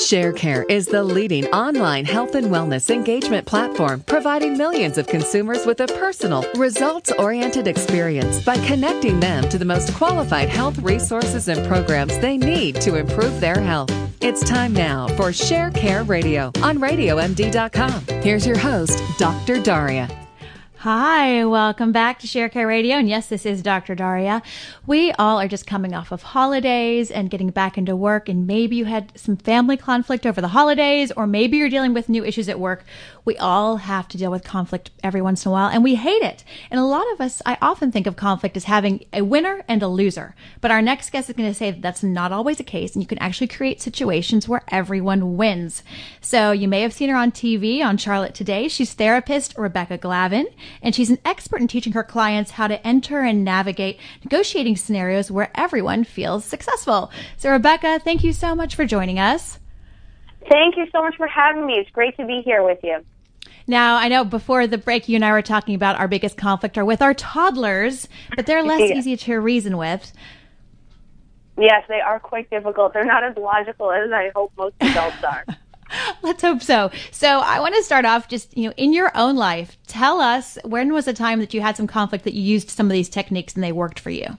ShareCare is the leading online health and wellness engagement platform, providing millions of consumers with a personal, results oriented experience by connecting them to the most qualified health resources and programs they need to improve their health. It's time now for ShareCare Radio on RadioMD.com. Here's your host, Dr. Daria. Hi, welcome back to ShareCare Radio. And yes, this is Dr. Daria. We all are just coming off of holidays and getting back into work. And maybe you had some family conflict over the holidays, or maybe you're dealing with new issues at work. We all have to deal with conflict every once in a while, and we hate it. And a lot of us, I often think of conflict as having a winner and a loser. But our next guest is going to say that that's not always the case, and you can actually create situations where everyone wins. So you may have seen her on TV on Charlotte Today. She's therapist Rebecca Glavin and she's an expert in teaching her clients how to enter and navigate negotiating scenarios where everyone feels successful. So, Rebecca, thank you so much for joining us. Thank you so much for having me. It's great to be here with you. Now, I know before the break, you and I were talking about our biggest conflict are with our toddlers, but they're less yeah. easy to reason with. Yes, they are quite difficult. They're not as logical as I hope most adults are. Let's hope so. So I want to start off just, you know, in your own life, tell us when was a time that you had some conflict that you used some of these techniques and they worked for you?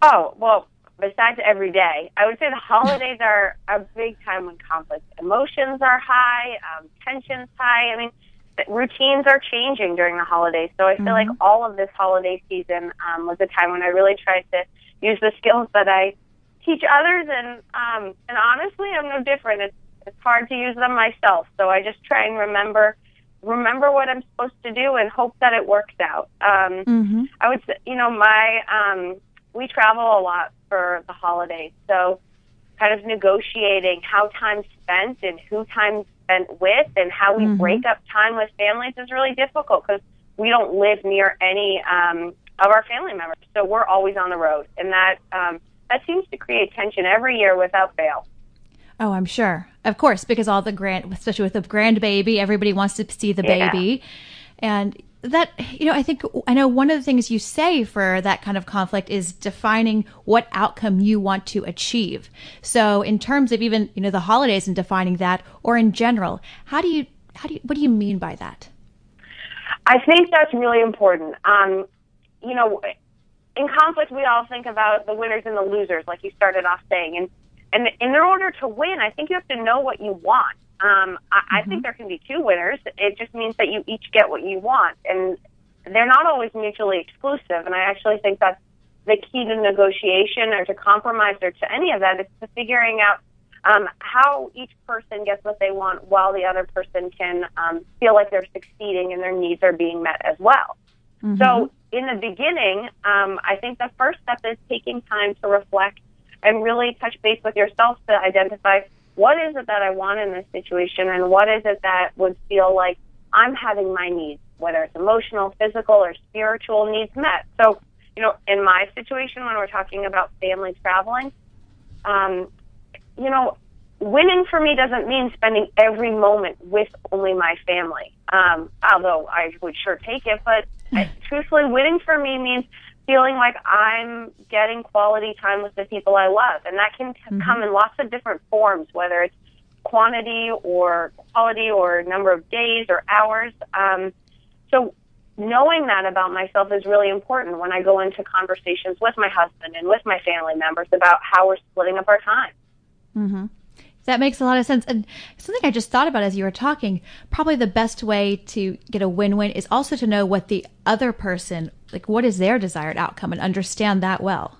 Oh, well, besides every day, I would say the holidays are a big time when conflict. Emotions are high, um, tension's high. I mean, routines are changing during the holidays. So I feel mm-hmm. like all of this holiday season um, was a time when I really tried to use the skills that I teach others. And um, and honestly, I'm no different. It's it's hard to use them myself, so I just try and remember remember what I'm supposed to do and hope that it works out. Um, mm-hmm. I would say, you know, my um, we travel a lot for the holidays, so kind of negotiating how time's spent and who time's spent with and how we mm-hmm. break up time with families is really difficult because we don't live near any um, of our family members, so we're always on the road, and that um, that seems to create tension every year without fail. Oh, I'm sure. Of course, because all the grand, especially with the grandbaby, everybody wants to see the yeah. baby. And that, you know, I think, I know one of the things you say for that kind of conflict is defining what outcome you want to achieve. So, in terms of even, you know, the holidays and defining that, or in general, how do you, how do you, what do you mean by that? I think that's really important. Um, you know, in conflict, we all think about the winners and the losers, like you started off saying. And and in order to win, I think you have to know what you want. Um, I, mm-hmm. I think there can be two winners. It just means that you each get what you want, and they're not always mutually exclusive. And I actually think that's the key to negotiation or to compromise or to any of that is to figuring out um, how each person gets what they want while the other person can um, feel like they're succeeding and their needs are being met as well. Mm-hmm. So in the beginning, um, I think the first step is taking time to reflect and really touch base with yourself to identify what is it that I want in this situation and what is it that would feel like I'm having my needs, whether it's emotional, physical, or spiritual needs met. So, you know, in my situation, when we're talking about family traveling, um, you know, winning for me doesn't mean spending every moment with only my family. Um, although I would sure take it, but I, truthfully, winning for me means feeling like I'm getting quality time with the people I love. And that can mm-hmm. come in lots of different forms, whether it's quantity or quality or number of days or hours. Um, so knowing that about myself is really important when I go into conversations with my husband and with my family members about how we're splitting up our time. Mm-hmm. That makes a lot of sense. And something I just thought about as you were talking, probably the best way to get a win-win is also to know what the other person, like what is their desired outcome and understand that well.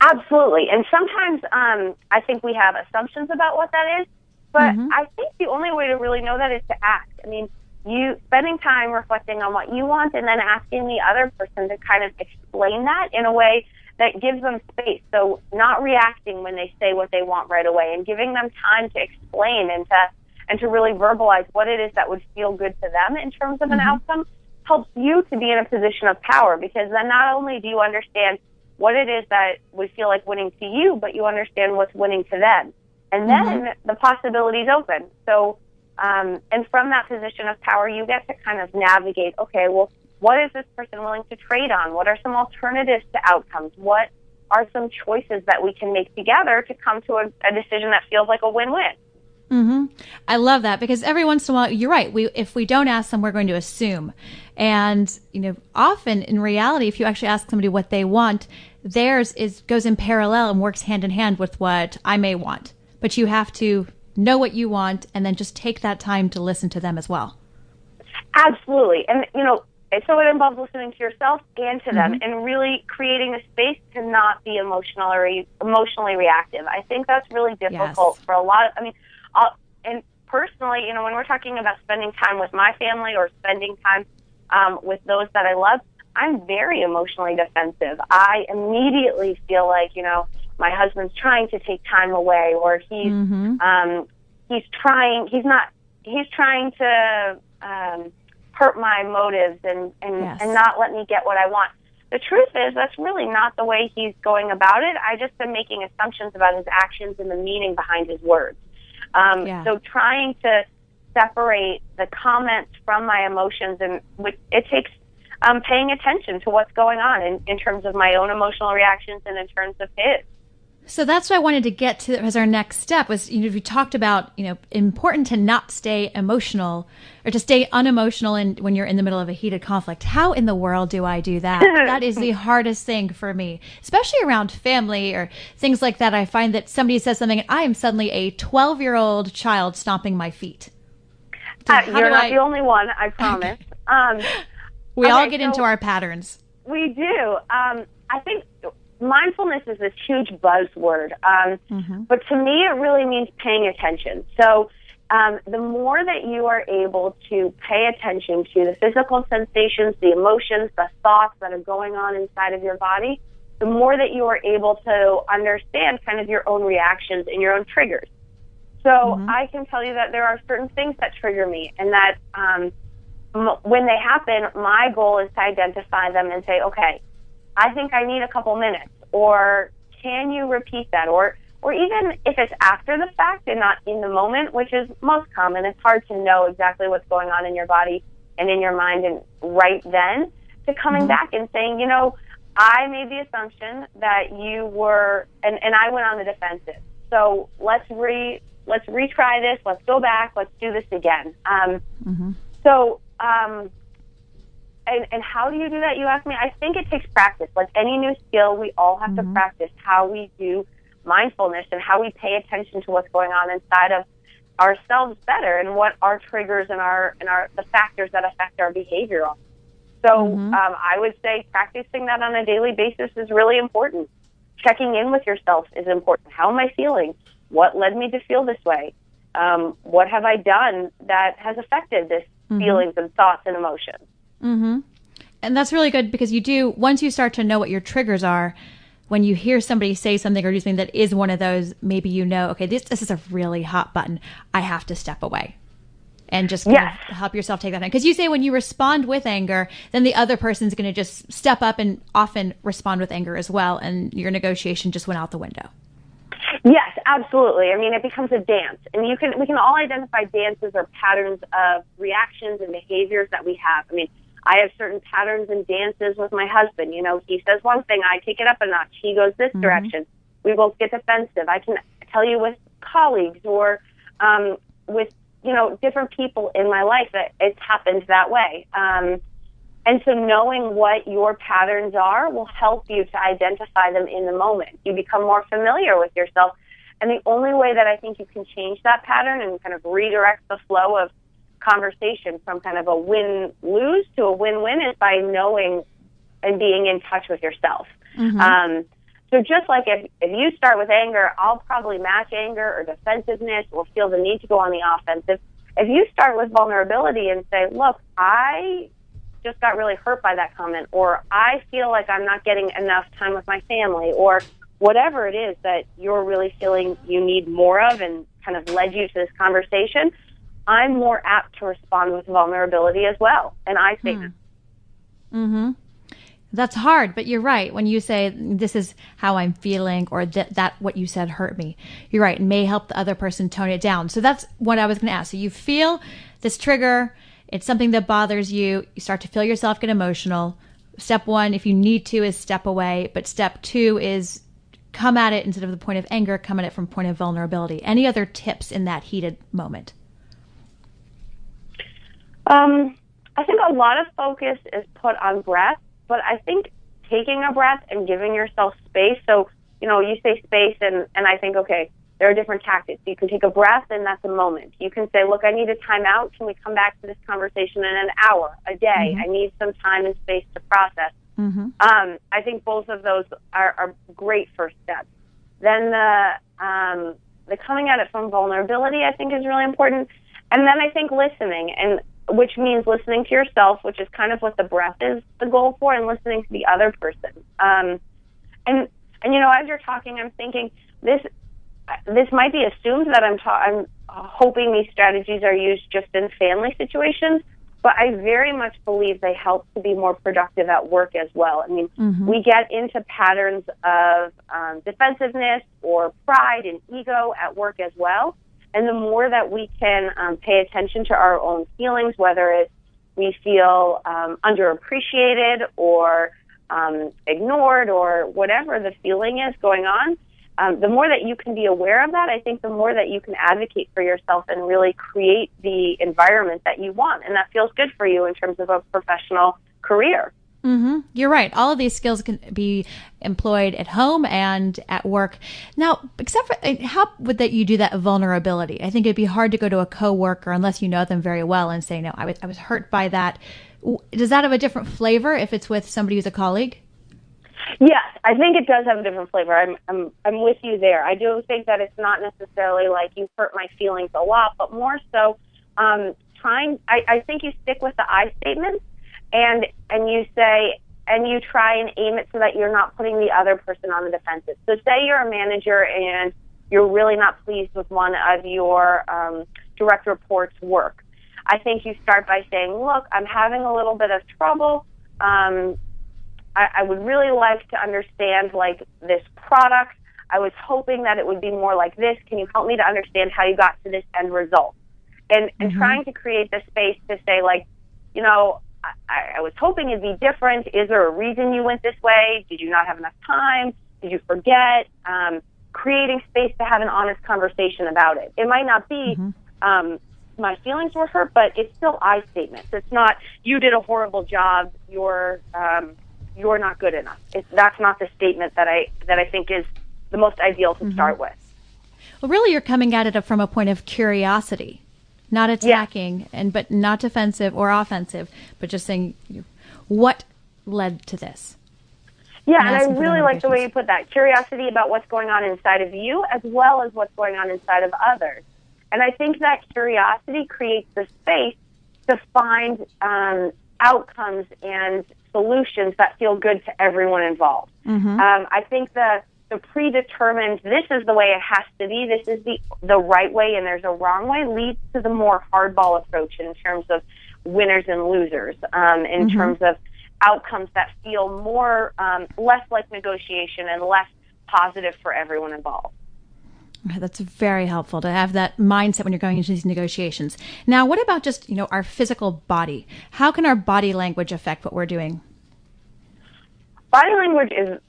Absolutely. And sometimes um, I think we have assumptions about what that is, but mm-hmm. I think the only way to really know that is to act. I mean, you spending time reflecting on what you want and then asking the other person to kind of explain that in a way that gives them space. So not reacting when they say what they want right away and giving them time to explain and to and to really verbalize what it is that would feel good to them in terms of an mm-hmm. outcome helps you to be in a position of power because then not only do you understand what it is that would feel like winning to you, but you understand what's winning to them. And then mm-hmm. the possibilities open. So, um, and from that position of power, you get to kind of navigate, okay, well, what is this person willing to trade on? What are some alternatives to outcomes? What are some choices that we can make together to come to a, a decision that feels like a win-win. Mm-hmm. I love that because every once in a while, you're right. We, if we don't ask them, we're going to assume. And, you know, often in reality, if you actually ask somebody what they want, theirs is, goes in parallel and works hand in hand with what I may want. But you have to know what you want and then just take that time to listen to them as well. Absolutely. And, you know, so it involves listening to yourself and to them mm-hmm. and really creating a space to not be emotional emotionally emotionally reactive. I think that's really difficult yes. for a lot of, I mean, I'll, and personally, you know, when we're talking about spending time with my family or spending time um, with those that I love, I'm very emotionally defensive. I immediately feel like, you know, my husband's trying to take time away or he's mm-hmm. um, he's trying he's not he's trying to um, hurt my motives and and, yes. and not let me get what I want. The truth is that's really not the way he's going about it. I just am making assumptions about his actions and the meaning behind his words. Um, yeah. So trying to separate the comments from my emotions, and it takes um, paying attention to what's going on in, in terms of my own emotional reactions and in terms of his. So that's what I wanted to get to as our next step was, you know, we talked about, you know, important to not stay emotional or to stay unemotional in, when you're in the middle of a heated conflict. How in the world do I do that? that is the hardest thing for me, especially around family or things like that. I find that somebody says something and I am suddenly a 12 year old child stomping my feet. Uh, you're not I... the only one, I promise. Um, we okay, all get so into our patterns. We do. Um, I think mindfulness is this huge buzzword, um, mm-hmm. but to me, it really means paying attention. So, um, the more that you are able to pay attention to the physical sensations, the emotions, the thoughts that are going on inside of your body, the more that you are able to understand kind of your own reactions and your own triggers. So, mm-hmm. I can tell you that there are certain things that trigger me, and that um, m- when they happen, my goal is to identify them and say, okay, I think I need a couple minutes, or can you repeat that, or or even if it's after the fact and not in the moment, which is most common, it's hard to know exactly what's going on in your body and in your mind and right then to coming mm-hmm. back and saying, you know, I made the assumption that you were, and, and I went on the defensive. So let's re, let's retry this. Let's go back. Let's do this again. Um, mm-hmm. So, um, and, and how do you do that? You ask me. I think it takes practice. Like any new skill, we all have mm-hmm. to practice how we do mindfulness and how we pay attention to what's going on inside of ourselves better and what our triggers and our and our the factors that affect our behavior are. So mm-hmm. um, I would say practicing that on a daily basis is really important. Checking in with yourself is important. How am I feeling? What led me to feel this way? Um, what have I done that has affected this mm-hmm. feelings and thoughts and emotions? Mm-hmm. And that's really good because you do, once you start to know what your triggers are, when you hear somebody say something or do something that is one of those, maybe you know, okay, this, this is a really hot button. I have to step away and just yes. help yourself take that in. Because you say when you respond with anger, then the other person's going to just step up and often respond with anger as well. And your negotiation just went out the window. Yes, absolutely. I mean, it becomes a dance, and you can we can all identify dances or patterns of reactions and behaviors that we have. I mean, I have certain patterns and dances with my husband. You know, he says one thing, I take it up a notch. He goes this mm-hmm. direction. We both get defensive. I can tell you with colleagues or um, with you know different people in my life that it's happened that way. Um, and so knowing what your patterns are will help you to identify them in the moment. You become more familiar with yourself. And the only way that I think you can change that pattern and kind of redirect the flow of conversation from kind of a win lose to a win win is by knowing and being in touch with yourself. Mm-hmm. Um, so just like if, if you start with anger, I'll probably match anger or defensiveness or feel the need to go on the offensive. If you start with vulnerability and say, look, I just got really hurt by that comment, or I feel like I'm not getting enough time with my family, or whatever it is that you're really feeling you need more of and kind of led you to this conversation, I'm more apt to respond with vulnerability as well. And I think. Hmm. Mm-hmm. That's hard, but you're right. When you say this is how I'm feeling or that, that what you said hurt me, you're right. It may help the other person tone it down. So that's what I was going to ask. So you feel this trigger, it's something that bothers you. You start to feel yourself get emotional. step one, if you need to, is step away, but step two is come at it instead of the point of anger, come at it from point of vulnerability. Any other tips in that heated moment? Um, I think a lot of focus is put on breath, but I think taking a breath and giving yourself space. So, you know, you say space, and, and I think, okay, there are different tactics. You can take a breath, and that's a moment. You can say, look, I need a timeout. Can we come back to this conversation in an hour, a day? Mm-hmm. I need some time and space to process. Mm-hmm. Um, I think both of those are, are great first steps. Then the um, the coming at it from vulnerability, I think, is really important. And then I think listening, and which means listening to yourself, which is kind of what the breath is the goal for, and listening to the other person. Um, and and you know, as you're talking, I'm thinking this this might be assumed that I'm ta- I'm hoping these strategies are used just in family situations, but I very much believe they help to be more productive at work as well. I mean, mm-hmm. we get into patterns of um, defensiveness or pride and ego at work as well. And the more that we can um, pay attention to our own feelings, whether it's we feel um, underappreciated or um, ignored or whatever the feeling is going on, um, the more that you can be aware of that, I think the more that you can advocate for yourself and really create the environment that you want. And that feels good for you in terms of a professional career. Mm-hmm. You're right. All of these skills can be employed at home and at work. Now, except for uh, how would that you do that vulnerability? I think it'd be hard to go to a coworker unless you know them very well and say, "No, I was I was hurt by that." Does that have a different flavor if it's with somebody who's a colleague? Yes, I think it does have a different flavor. I'm I'm I'm with you there. I do think that it's not necessarily like you hurt my feelings a lot, but more so um, trying. I, I think you stick with the I statements and and you say and you try and aim it so that you're not putting the other person on the defensive. So say you're a manager and you're really not pleased with one of your um, direct reports' work. I think you start by saying, "Look, I'm having a little bit of trouble." Um, I, I would really like to understand like this product. I was hoping that it would be more like this. Can you help me to understand how you got to this end result? And and mm-hmm. trying to create the space to say like, you know, I, I was hoping it'd be different. Is there a reason you went this way? Did you not have enough time? Did you forget? Um, creating space to have an honest conversation about it. It might not be mm-hmm. um, my feelings were hurt, but it's still I statements. It's not you did a horrible job. You're um, you're not good enough. It's, that's not the statement that I that I think is the most ideal to mm-hmm. start with. Well, really, you're coming at it from a point of curiosity, not attacking, yeah. and but not defensive or offensive, but just saying what led to this. Yeah, and, and I really like the way you put that curiosity about what's going on inside of you as well as what's going on inside of others. And I think that curiosity creates the space to find um, outcomes and solutions that feel good to everyone involved. Mm-hmm. Um, I think the the predetermined this is the way it has to be, this is the the right way, and there's a wrong way leads to the more hardball approach in terms of winners and losers, um, in mm-hmm. terms of outcomes that feel more um, less like negotiation and less positive for everyone involved. That's very helpful to have that mindset when you're going into these negotiations. Now, what about just, you know, our physical body? How can our body language affect what we're doing? Body language is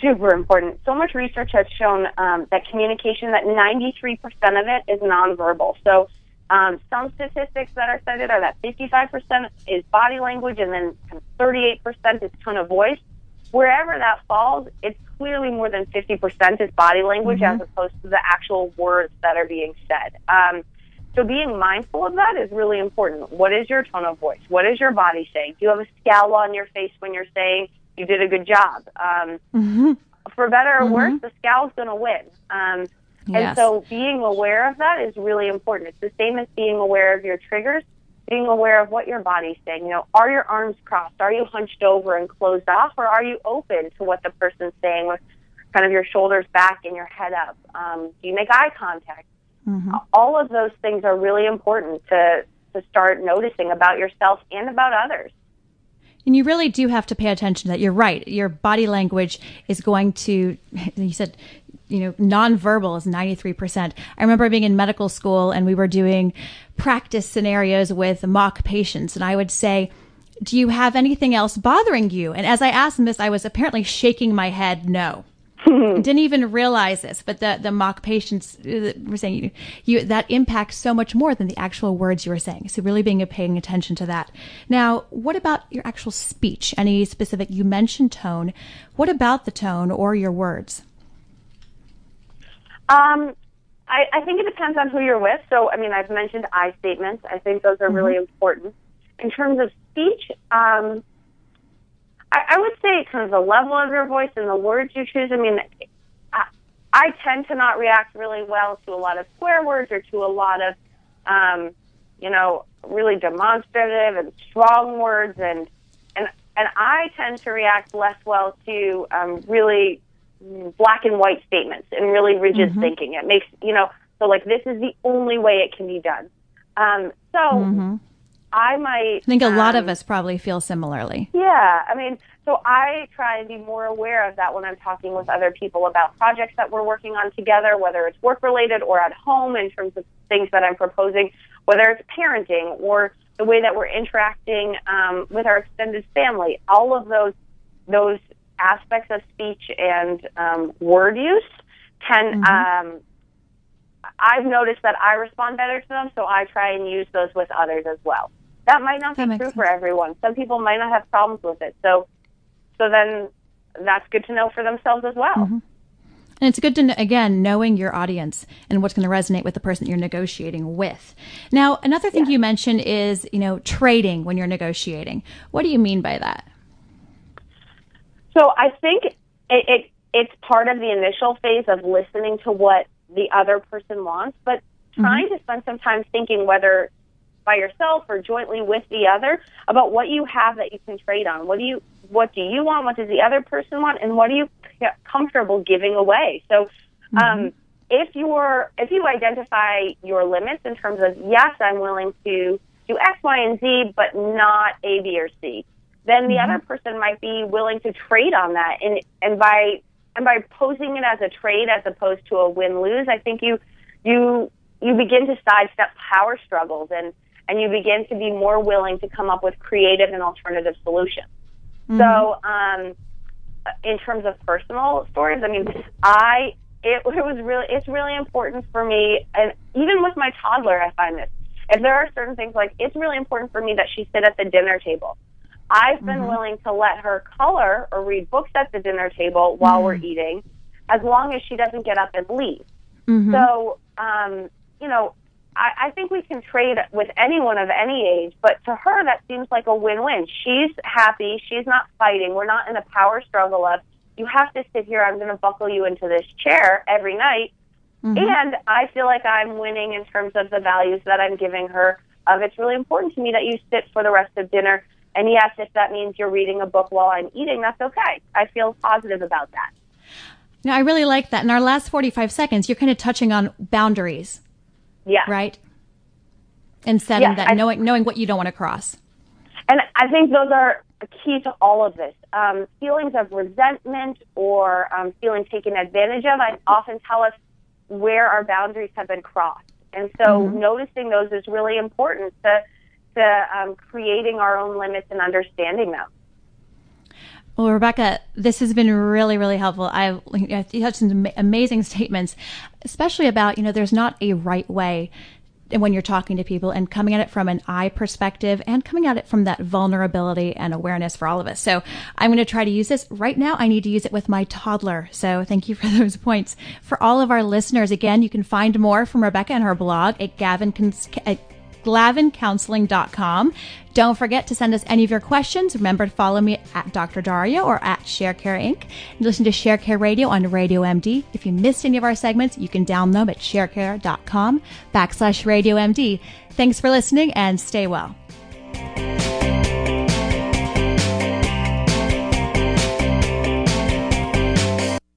super important. So much research has shown um, that communication, that 93% of it is nonverbal. So um, some statistics that are cited are that 55% is body language and then 38% is tone of voice. Wherever that falls, it's clearly more than 50% is body language mm-hmm. as opposed to the actual words that are being said. Um, so being mindful of that is really important. What is your tone of voice? What is your body saying? Do you have a scowl on your face when you're saying you did a good job? Um, mm-hmm. For better or mm-hmm. worse, the scowl's going to win. Um, yes. And so being aware of that is really important. It's the same as being aware of your triggers being aware of what your body's saying. You know, are your arms crossed? Are you hunched over and closed off, or are you open to what the person's saying with kind of your shoulders back and your head up? Um, do you make eye contact? Mm-hmm. All of those things are really important to to start noticing about yourself and about others. And you really do have to pay attention to that. You're right. Your body language is going to, you said, you know, nonverbal is 93%. I remember being in medical school and we were doing practice scenarios with mock patients. And I would say, do you have anything else bothering you? And as I asked him this, I was apparently shaking my head no. didn't even realize this, but the, the mock patients uh, were saying you, you, that impacts so much more than the actual words you were saying. So really being paying attention to that. Now, what about your actual speech? Any specific, you mentioned tone. What about the tone or your words? Um, I, I think it depends on who you're with. So, I mean, I've mentioned I statements. I think those are mm-hmm. really important. In terms of speech, um, I, I would say it's kind of the level of your voice and the words you choose. I mean, I, I tend to not react really well to a lot of swear words or to a lot of, um, you know, really demonstrative and strong words, and and and I tend to react less well to um, really black and white statements and really rigid mm-hmm. thinking. It makes you know, so like this is the only way it can be done. Um, so. Mm-hmm I might. I think a um, lot of um, us probably feel similarly. Yeah. I mean, so I try and be more aware of that when I'm talking with other people about projects that we're working on together, whether it's work related or at home in terms of things that I'm proposing, whether it's parenting or the way that we're interacting um, with our extended family. All of those those aspects of speech and um, word use can. Mm-hmm. Um, I've noticed that I respond better to them, so I try and use those with others as well. That might not that be true sense. for everyone. Some people might not have problems with it. So, so then that's good to know for themselves as well. Mm-hmm. And it's good to, again, knowing your audience and what's going to resonate with the person you're negotiating with. Now, another thing yeah. you mentioned is, you know, trading when you're negotiating. What do you mean by that? So I think it, it it's part of the initial phase of listening to what the other person wants, but trying mm-hmm. to spend some time thinking whether by yourself or jointly with the other about what you have that you can trade on. What do you what do you want? What does the other person want? And what are you comfortable giving away? So, um, mm-hmm. if you're if you identify your limits in terms of yes, I'm willing to do X, Y, and Z, but not A, B, or C, then the mm-hmm. other person might be willing to trade on that. And and by and by posing it as a trade as opposed to a win lose, I think you you you begin to sidestep power struggles and and you begin to be more willing to come up with creative and alternative solutions. Mm-hmm. So, um, in terms of personal stories, I mean, I it, it was really it's really important for me, and even with my toddler, I find this. If there are certain things like it's really important for me that she sit at the dinner table. I've been mm-hmm. willing to let her color or read books at the dinner table while mm-hmm. we're eating, as long as she doesn't get up and leave. Mm-hmm. So, um, you know, I, I think we can trade with anyone of any age, but to her, that seems like a win win. She's happy. She's not fighting. We're not in a power struggle of, you have to sit here. I'm going to buckle you into this chair every night. Mm-hmm. And I feel like I'm winning in terms of the values that I'm giving her. Of it's really important to me that you sit for the rest of dinner. And yes, if that means you're reading a book while I'm eating, that's okay. I feel positive about that. Now, I really like that. In our last 45 seconds, you're kind of touching on boundaries yeah. Right. And setting yeah, that, I, knowing knowing what you don't want to cross. And I think those are key to all of this. Um, feelings of resentment or um, feeling taken advantage of, I often tell us where our boundaries have been crossed. And so mm-hmm. noticing those is really important to, to um, creating our own limits and understanding them. Well, Rebecca, this has been really, really helpful. I've you had some amazing statements, especially about you know there's not a right way when you're talking to people and coming at it from an I perspective and coming at it from that vulnerability and awareness for all of us. So I'm going to try to use this right now. I need to use it with my toddler. So thank you for those points. For all of our listeners, again, you can find more from Rebecca and her blog at Glavin. At glavincounseling.com. Don't forget to send us any of your questions. Remember to follow me at Dr. Daria or at ShareCare Inc. And listen to ShareCare Radio on Radio MD. If you missed any of our segments, you can download them at sharecare.com backslash Radio MD. Thanks for listening and stay well.